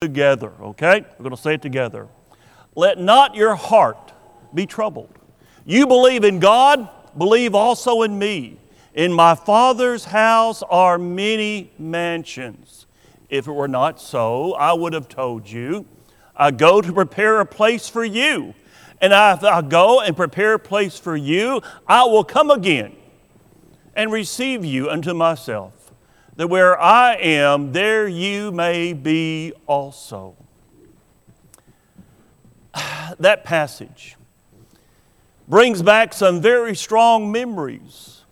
together, okay? We're going to say it together. Let not your heart be troubled. You believe in God, believe also in me. In my Father's house are many mansions. If it were not so, I would have told you. I go to prepare a place for you. And if I go and prepare a place for you, I will come again and receive you unto myself, that where I am, there you may be also. That passage brings back some very strong memories.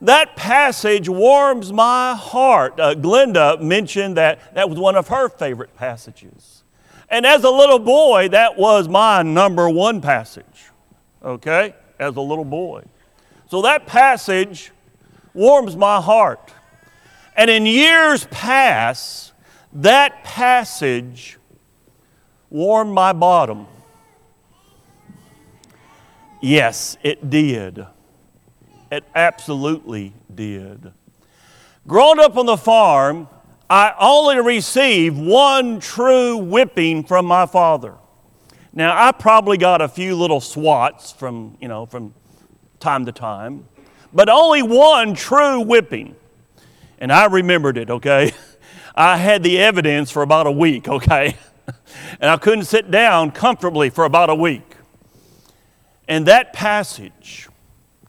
That passage warms my heart. Uh, Glenda mentioned that that was one of her favorite passages. And as a little boy, that was my number one passage, okay, as a little boy. So that passage warms my heart. And in years past, that passage warmed my bottom. Yes, it did. It absolutely did. Growing up on the farm, I only received one true whipping from my father. Now, I probably got a few little swats from, you know, from time to time, but only one true whipping. And I remembered it, okay? I had the evidence for about a week, okay? And I couldn't sit down comfortably for about a week. And that passage,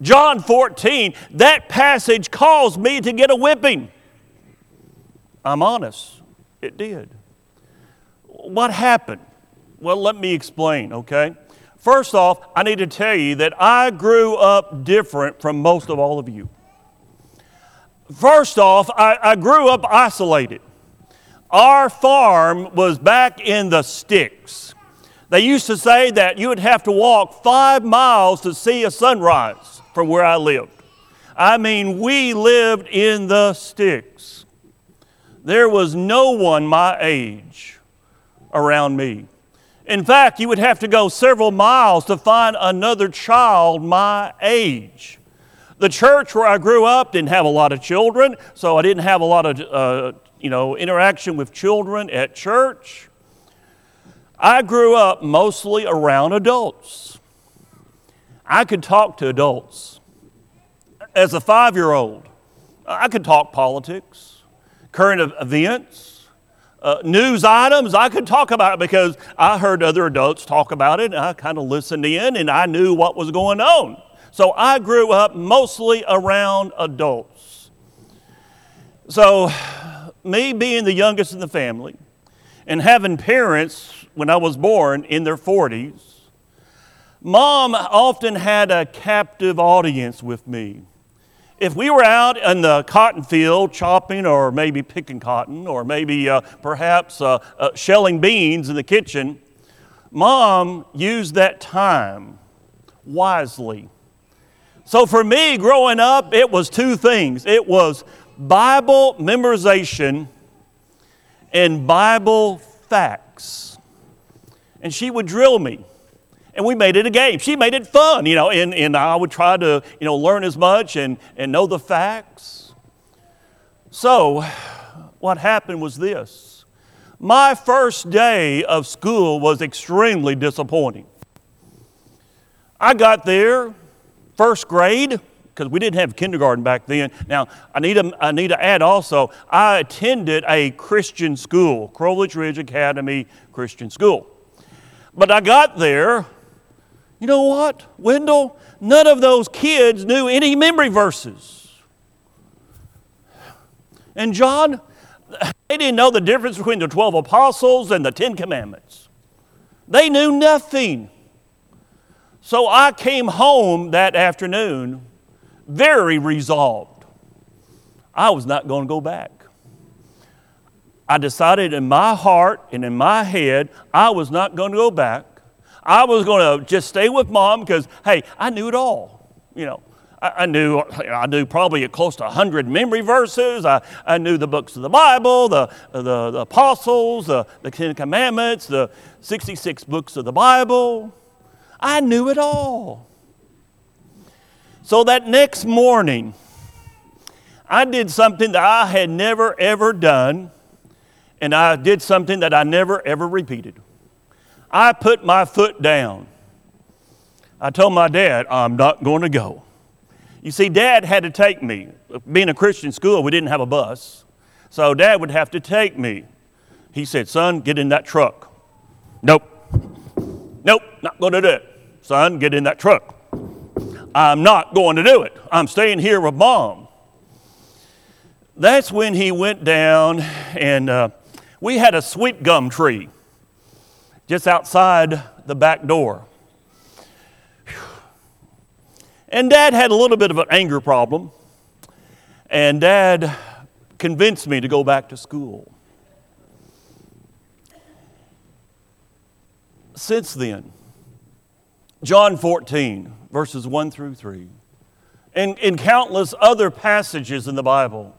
John 14, that passage caused me to get a whipping. I'm honest, it did. What happened? Well, let me explain, okay? First off, I need to tell you that I grew up different from most of all of you. First off, I, I grew up isolated. Our farm was back in the sticks. They used to say that you would have to walk five miles to see a sunrise from where I lived. I mean, we lived in the sticks. There was no one my age around me. In fact, you would have to go several miles to find another child my age. The church where I grew up didn't have a lot of children, so I didn't have a lot of uh, you know interaction with children at church. I grew up mostly around adults. I could talk to adults. As a five year old, I could talk politics, current events, uh, news items. I could talk about it because I heard other adults talk about it and I kind of listened in and I knew what was going on. So I grew up mostly around adults. So, me being the youngest in the family and having parents when I was born in their 40s, mom often had a captive audience with me. If we were out in the cotton field chopping or maybe picking cotton or maybe uh, perhaps uh, uh, shelling beans in the kitchen, mom used that time wisely. So for me, growing up, it was two things it was Bible memorization and Bible facts and she would drill me. And we made it a game. She made it fun, you know, and, and I would try to, you know, learn as much and, and know the facts. So, what happened was this. My first day of school was extremely disappointing. I got there, first grade, because we didn't have kindergarten back then. Now, I need, need to add also, I attended a Christian school, Crowley's Ridge Academy Christian School. But I got there, you know what, Wendell? None of those kids knew any memory verses. And John, they didn't know the difference between the 12 apostles and the 10 commandments. They knew nothing. So I came home that afternoon very resolved. I was not going to go back. I decided in my heart and in my head, I was not going to go back. I was going to just stay with mom because, hey, I knew it all. You know, I, I knew, I knew probably close to 100 memory verses. I, I knew the books of the Bible, the, the, the apostles, the, the Ten Commandments, the 66 books of the Bible. I knew it all. So that next morning, I did something that I had never ever done and I did something that I never ever repeated. I put my foot down. I told my dad, I'm not going to go. You see, dad had to take me. Being a Christian school, we didn't have a bus. So dad would have to take me. He said, Son, get in that truck. Nope. Nope, not going to do it. Son, get in that truck. I'm not going to do it. I'm staying here with mom. That's when he went down, and uh, we had a sweet gum tree just outside the back door. And dad had a little bit of an anger problem, and dad convinced me to go back to school. Since then, John 14, verses 1 through 3, and, and countless other passages in the Bible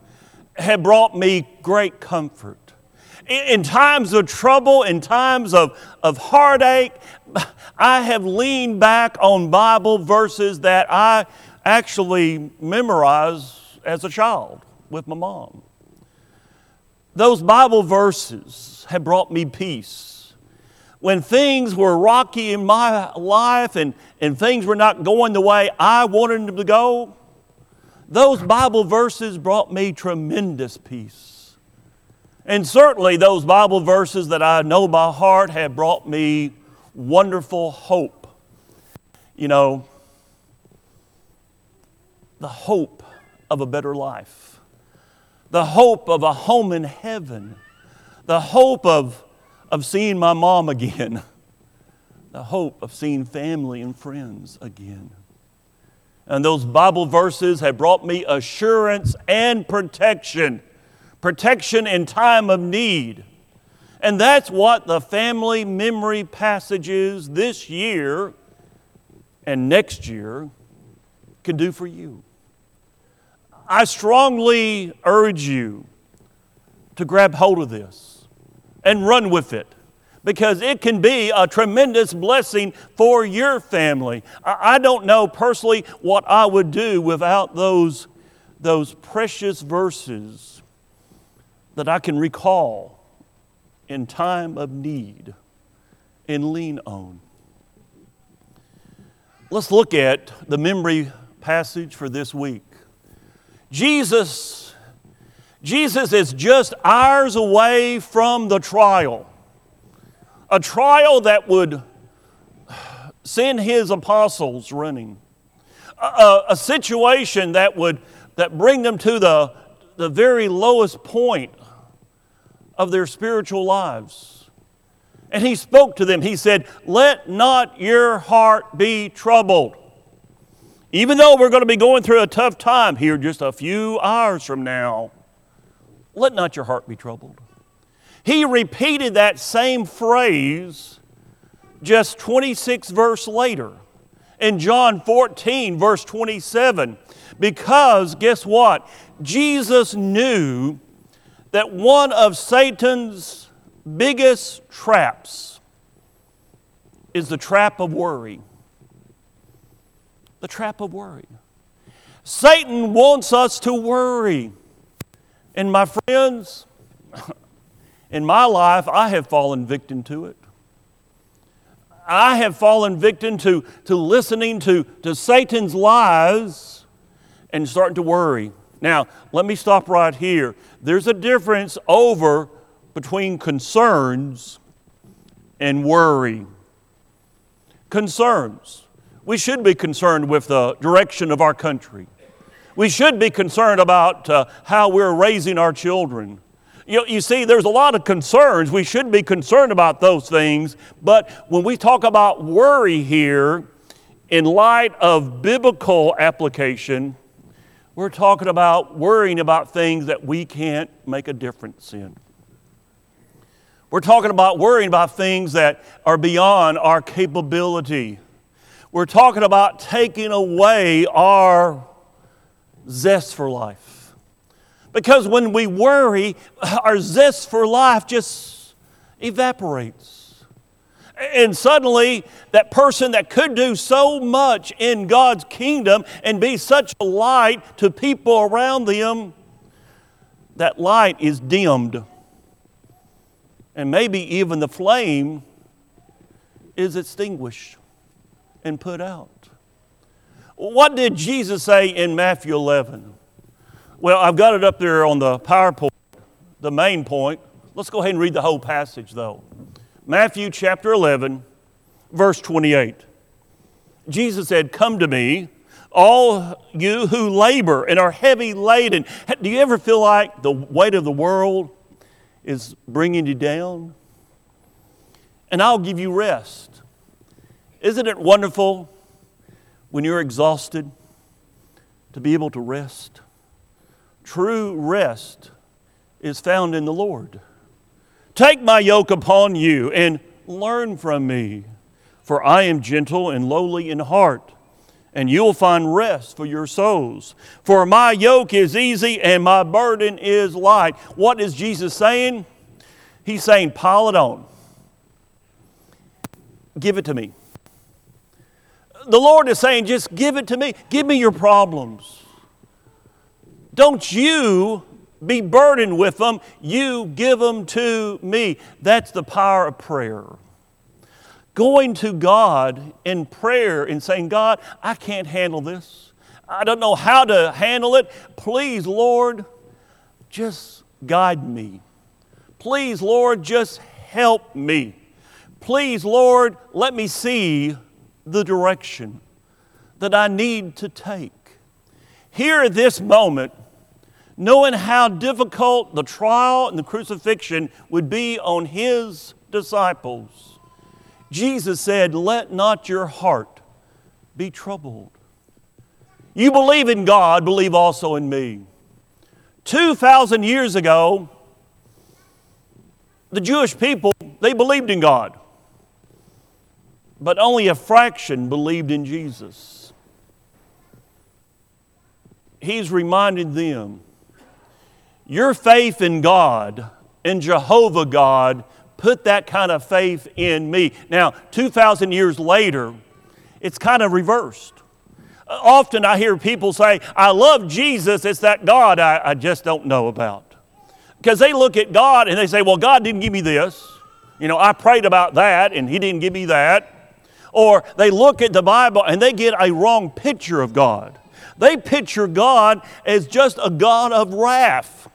have brought me great comfort. In, in times of trouble, in times of, of heartache, I have leaned back on Bible verses that I actually memorized as a child with my mom. Those Bible verses have brought me peace. When things were rocky in my life and, and things were not going the way I wanted them to go, those Bible verses brought me tremendous peace. And certainly, those Bible verses that I know by heart have brought me wonderful hope. You know, the hope of a better life, the hope of a home in heaven, the hope of, of seeing my mom again, the hope of seeing family and friends again. And those Bible verses have brought me assurance and protection, protection in time of need. And that's what the family memory passages this year and next year can do for you. I strongly urge you to grab hold of this and run with it because it can be a tremendous blessing for your family. I don't know personally what I would do without those, those precious verses that I can recall in time of need and lean on. Let's look at the memory passage for this week. Jesus Jesus is just hours away from the trial. A trial that would send his apostles running. A, a, a situation that would that bring them to the, the very lowest point of their spiritual lives. And he spoke to them. He said, Let not your heart be troubled. Even though we're going to be going through a tough time here just a few hours from now, let not your heart be troubled. He repeated that same phrase just 26 verse later in John 14, verse 27, because guess what? Jesus knew that one of Satan's biggest traps is the trap of worry. The trap of worry. Satan wants us to worry. And my friends, in my life, I have fallen victim to it. I have fallen victim to, to listening to, to Satan's lies and starting to worry. Now, let me stop right here. There's a difference over between concerns and worry. Concerns. We should be concerned with the direction of our country. We should be concerned about uh, how we're raising our children. You, you see, there's a lot of concerns. We should be concerned about those things. But when we talk about worry here, in light of biblical application, we're talking about worrying about things that we can't make a difference in. We're talking about worrying about things that are beyond our capability. We're talking about taking away our zest for life. Because when we worry, our zest for life just evaporates. And suddenly, that person that could do so much in God's kingdom and be such a light to people around them, that light is dimmed. And maybe even the flame is extinguished and put out. What did Jesus say in Matthew 11? Well, I've got it up there on the PowerPoint, the main point. Let's go ahead and read the whole passage, though. Matthew chapter 11, verse 28. Jesus said, Come to me, all you who labor and are heavy laden. Do you ever feel like the weight of the world is bringing you down? And I'll give you rest. Isn't it wonderful when you're exhausted to be able to rest? True rest is found in the Lord. Take my yoke upon you and learn from me, for I am gentle and lowly in heart, and you'll find rest for your souls. For my yoke is easy and my burden is light. What is Jesus saying? He's saying, pile it on. Give it to me. The Lord is saying, just give it to me. Give me your problems. Don't you be burdened with them. You give them to me. That's the power of prayer. Going to God in prayer and saying, God, I can't handle this. I don't know how to handle it. Please, Lord, just guide me. Please, Lord, just help me. Please, Lord, let me see the direction that I need to take. Here at this moment, knowing how difficult the trial and the crucifixion would be on his disciples, Jesus said, Let not your heart be troubled. You believe in God, believe also in me. 2,000 years ago, the Jewish people, they believed in God, but only a fraction believed in Jesus. He's reminded them your faith in God, in Jehovah God, put that kind of faith in me. Now, 2,000 years later, it's kind of reversed. Often I hear people say, I love Jesus, it's that God I, I just don't know about. Because they look at God and they say, Well, God didn't give me this. You know, I prayed about that and He didn't give me that. Or they look at the Bible and they get a wrong picture of God. They picture God as just a God of wrath.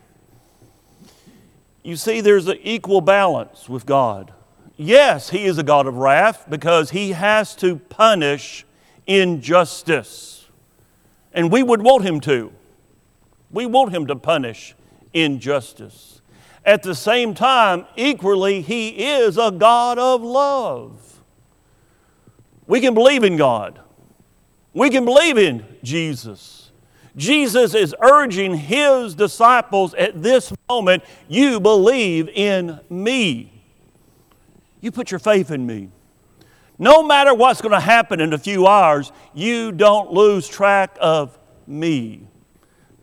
You see, there's an equal balance with God. Yes, He is a God of wrath because He has to punish injustice. And we would want Him to. We want Him to punish injustice. At the same time, equally, He is a God of love. We can believe in God, we can believe in Jesus. Jesus is urging his disciples at this moment you believe in me. You put your faith in me. No matter what's going to happen in a few hours, you don't lose track of me.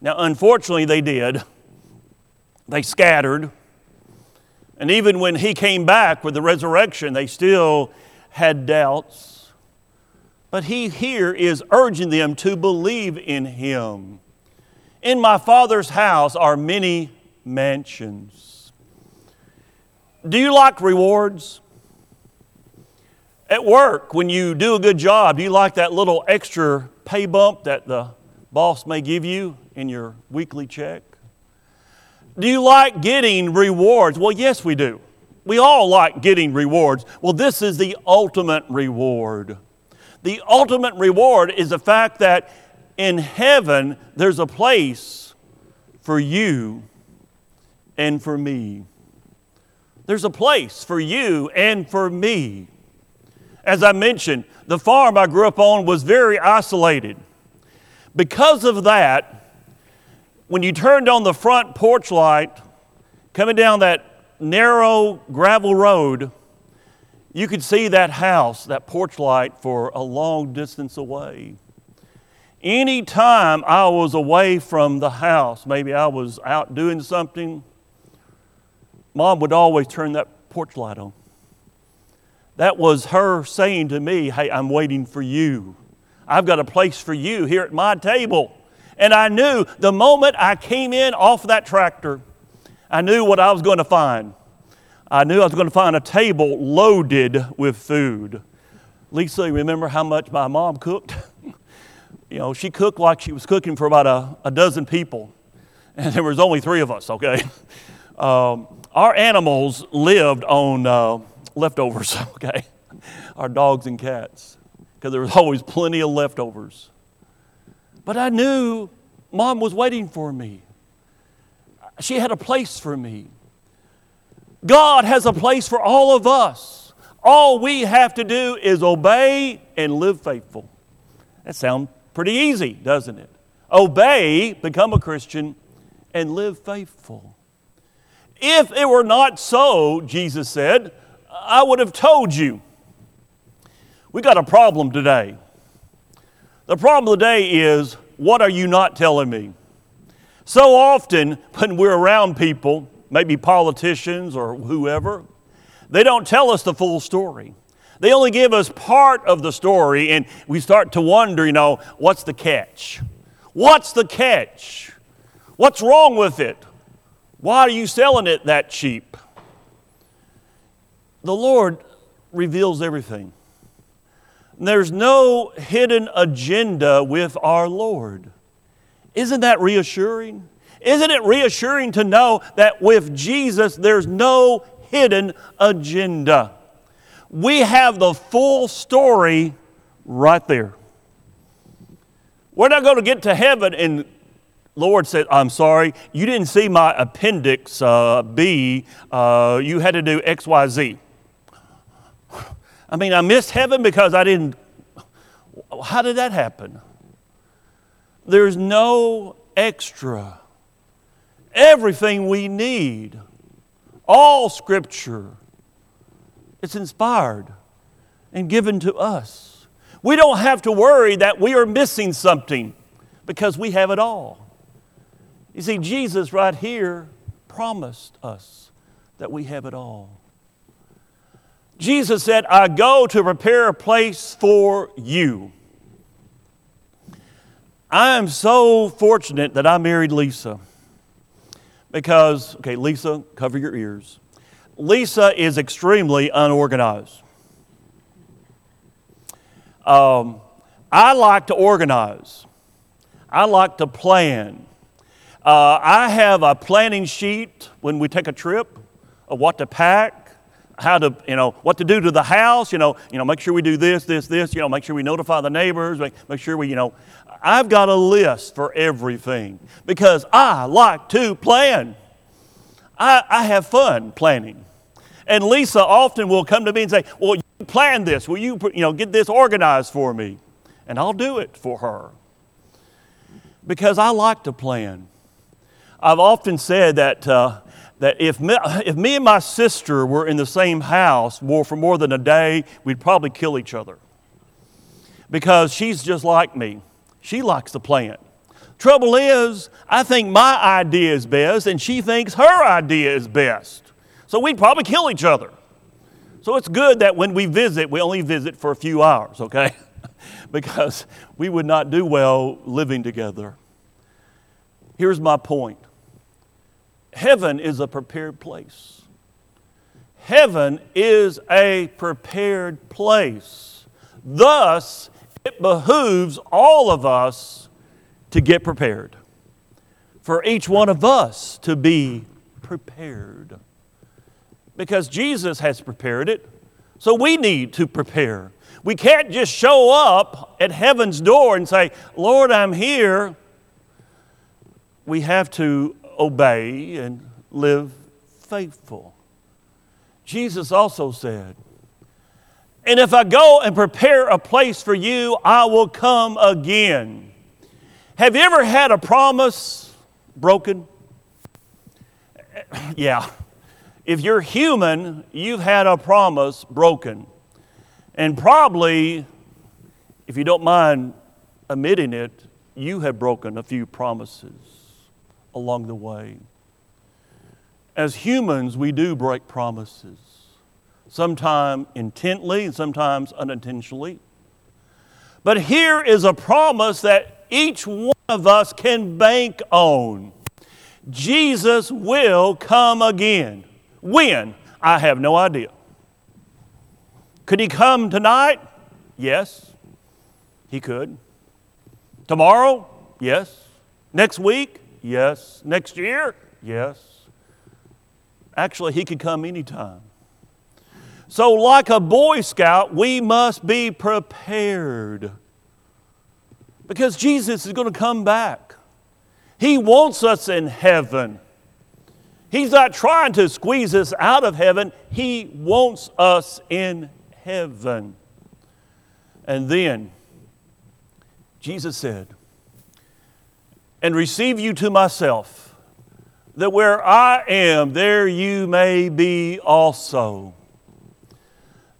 Now, unfortunately, they did. They scattered. And even when he came back with the resurrection, they still had doubts. But he here is urging them to believe in him. In my Father's house are many mansions. Do you like rewards? At work, when you do a good job, do you like that little extra pay bump that the boss may give you in your weekly check? Do you like getting rewards? Well, yes, we do. We all like getting rewards. Well, this is the ultimate reward. The ultimate reward is the fact that in heaven there's a place for you and for me. There's a place for you and for me. As I mentioned, the farm I grew up on was very isolated. Because of that, when you turned on the front porch light, coming down that narrow gravel road, you could see that house, that porch light, for a long distance away. Anytime I was away from the house, maybe I was out doing something, mom would always turn that porch light on. That was her saying to me, Hey, I'm waiting for you. I've got a place for you here at my table. And I knew the moment I came in off that tractor, I knew what I was going to find. I knew I was going to find a table loaded with food. Lisa, you remember how much my mom cooked? you know, she cooked like she was cooking for about a, a dozen people, and there was only three of us, okay? Um, our animals lived on uh, leftovers, okay? Our dogs and cats, because there was always plenty of leftovers. But I knew mom was waiting for me. She had a place for me. God has a place for all of us. All we have to do is obey and live faithful. That sounds pretty easy, doesn't it? Obey, become a Christian, and live faithful. If it were not so, Jesus said, I would have told you. We got a problem today. The problem today is what are you not telling me? So often, when we're around people, maybe politicians or whoever, they don't tell us the full story. They only give us part of the story, and we start to wonder, you know, what's the catch? What's the catch? What's wrong with it? Why are you selling it that cheap? The Lord reveals everything. There's no hidden agenda with our Lord. Isn't that reassuring? Isn't it reassuring to know that with Jesus there's no hidden agenda? We have the full story right there. We're not going to get to heaven and Lord said, I'm sorry, you didn't see my appendix uh, B. Uh, you had to do X, Y, Z. I mean, I missed heaven because I didn't. How did that happen? There's no extra everything we need. All scripture. It's inspired and given to us. We don't have to worry that we are missing something because we have it all. You see, Jesus right here promised us that we have it all. Jesus said, I go to prepare a place for you. I am so fortunate that I married Lisa. Because, okay, Lisa, cover your ears. Lisa is extremely unorganized. Um, I like to organize, I like to plan. Uh, I have a planning sheet when we take a trip of what to pack, how to, you know, what to do to the house, you know, you know, make sure we do this, this, this, you know, make sure we notify the neighbors, make, make sure we, you know, I've got a list for everything because I like to plan. I, I have fun planning. And Lisa often will come to me and say, Well, you plan this. Will you, you know, get this organized for me? And I'll do it for her because I like to plan. I've often said that, uh, that if, me, if me and my sister were in the same house more, for more than a day, we'd probably kill each other. Because she's just like me. She likes to plan. Trouble is, I think my idea is best, and she thinks her idea is best. So we'd probably kill each other. So it's good that when we visit, we only visit for a few hours, okay? because we would not do well living together. Here's my point Heaven is a prepared place. Heaven is a prepared place. Thus, it behooves all of us to get prepared, for each one of us to be prepared. Because Jesus has prepared it, so we need to prepare. We can't just show up at heaven's door and say, Lord, I'm here. We have to obey and live faithful. Jesus also said, And if I go and prepare a place for you, I will come again have you ever had a promise broken? Yeah. If you're human, you've had a promise broken. And probably, if you don't mind admitting it, you have broken a few promises along the way. As humans, we do break promises, sometimes intently sometimes unintentionally. But here is a promise that each one of us can bank on. Jesus will come again. When? I have no idea. Could he come tonight? Yes, he could. Tomorrow? Yes. Next week? Yes. Next year? Yes. Actually, he could come anytime. So, like a Boy Scout, we must be prepared because Jesus is going to come back. He wants us in heaven. He's not trying to squeeze us out of heaven, He wants us in heaven. And then Jesus said, And receive you to myself, that where I am, there you may be also.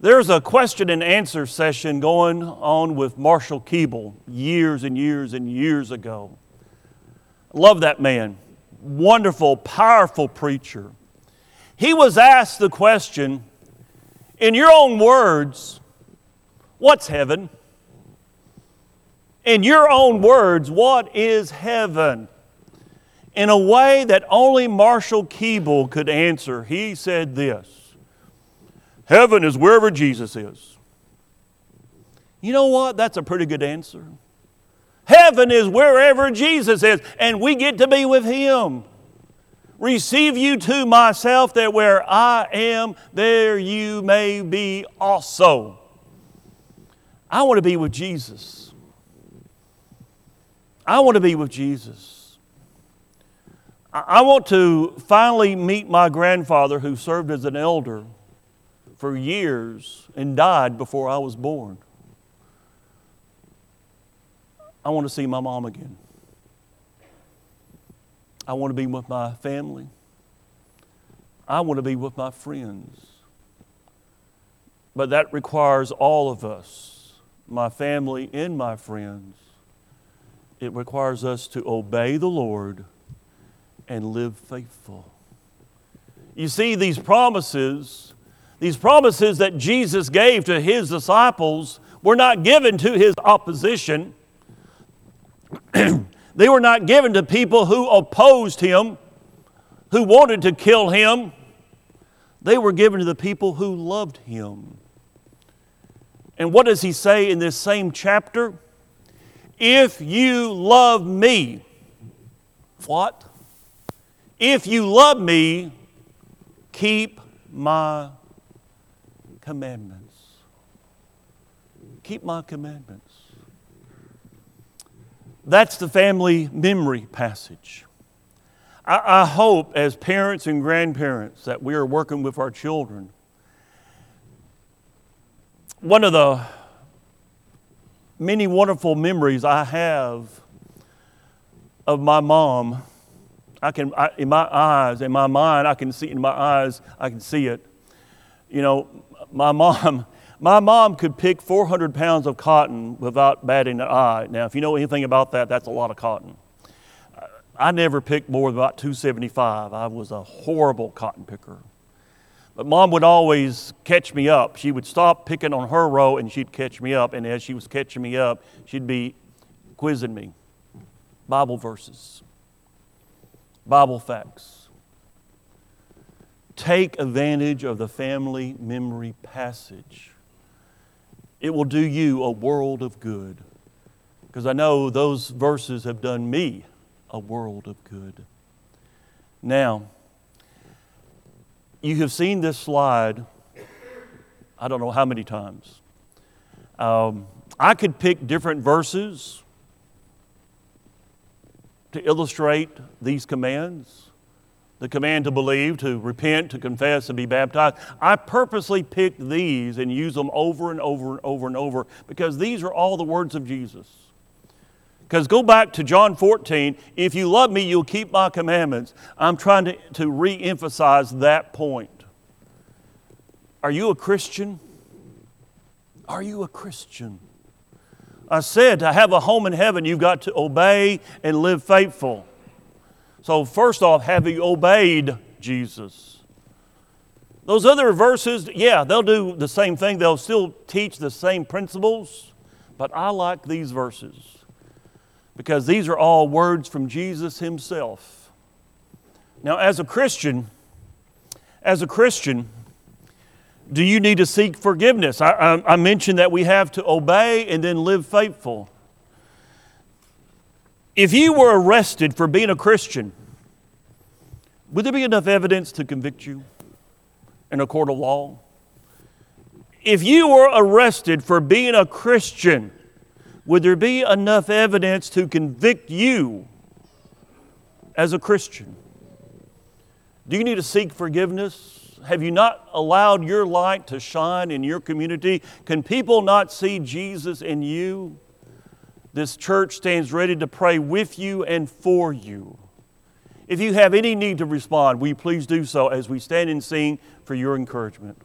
There's a question and answer session going on with Marshall Keeble years and years and years ago. Love that man. Wonderful, powerful preacher. He was asked the question in your own words, what's heaven? In your own words, what is heaven? In a way that only Marshall Keeble could answer, he said this Heaven is wherever Jesus is. You know what? That's a pretty good answer. Heaven is wherever Jesus is, and we get to be with Him. Receive you to myself, that where I am, there you may be also. I want to be with Jesus. I want to be with Jesus. I want to finally meet my grandfather who served as an elder for years and died before I was born. I want to see my mom again. I want to be with my family. I want to be with my friends. But that requires all of us, my family and my friends. It requires us to obey the Lord and live faithful. You see, these promises these promises that Jesus gave to his disciples were not given to his opposition. they were not given to people who opposed him, who wanted to kill him. They were given to the people who loved him. And what does he say in this same chapter? If you love me, what? If you love me, keep my commandments. Keep my commandments. That's the family memory passage. I, I, hope, as parents and grandparents, that we are working with our children. One of the many wonderful memories I have of my mom, I can, I, in my eyes, in my mind, I can see, in my eyes, I can see it. You know, my mom, my mom could pick 400 pounds of cotton without batting an eye. Now, if you know anything about that, that's a lot of cotton. I never picked more than about 275. I was a horrible cotton picker. But mom would always catch me up. She would stop picking on her row and she'd catch me up. And as she was catching me up, she'd be quizzing me Bible verses, Bible facts take advantage of the family memory passage. It will do you a world of good. Because I know those verses have done me a world of good. Now, you have seen this slide, I don't know how many times. Um, I could pick different verses to illustrate these commands the command to believe, to repent, to confess, and be baptized. I purposely picked these and use them over and over and over and over because these are all the words of Jesus. Because go back to John 14, if you love me, you'll keep my commandments. I'm trying to, to re emphasize that point. Are you a Christian? Are you a Christian? I said to have a home in heaven, you've got to obey and live faithful. So, first off, have you obeyed Jesus? Those other verses, yeah, they'll do the same thing. They'll still teach the same principles. But I like these verses because these are all words from Jesus Himself. Now, as a Christian, as a Christian, Do you need to seek forgiveness? I, I, I mentioned that we have to obey and then live faithful. If you were arrested for being a Christian, would there be enough evidence to convict you in a court of law? If you were arrested for being a Christian, would there be enough evidence to convict you as a Christian? Do you need to seek forgiveness? Have you not allowed your light to shine in your community? Can people not see Jesus in you? This church stands ready to pray with you and for you. If you have any need to respond, will you please do so as we stand and sing for your encouragement?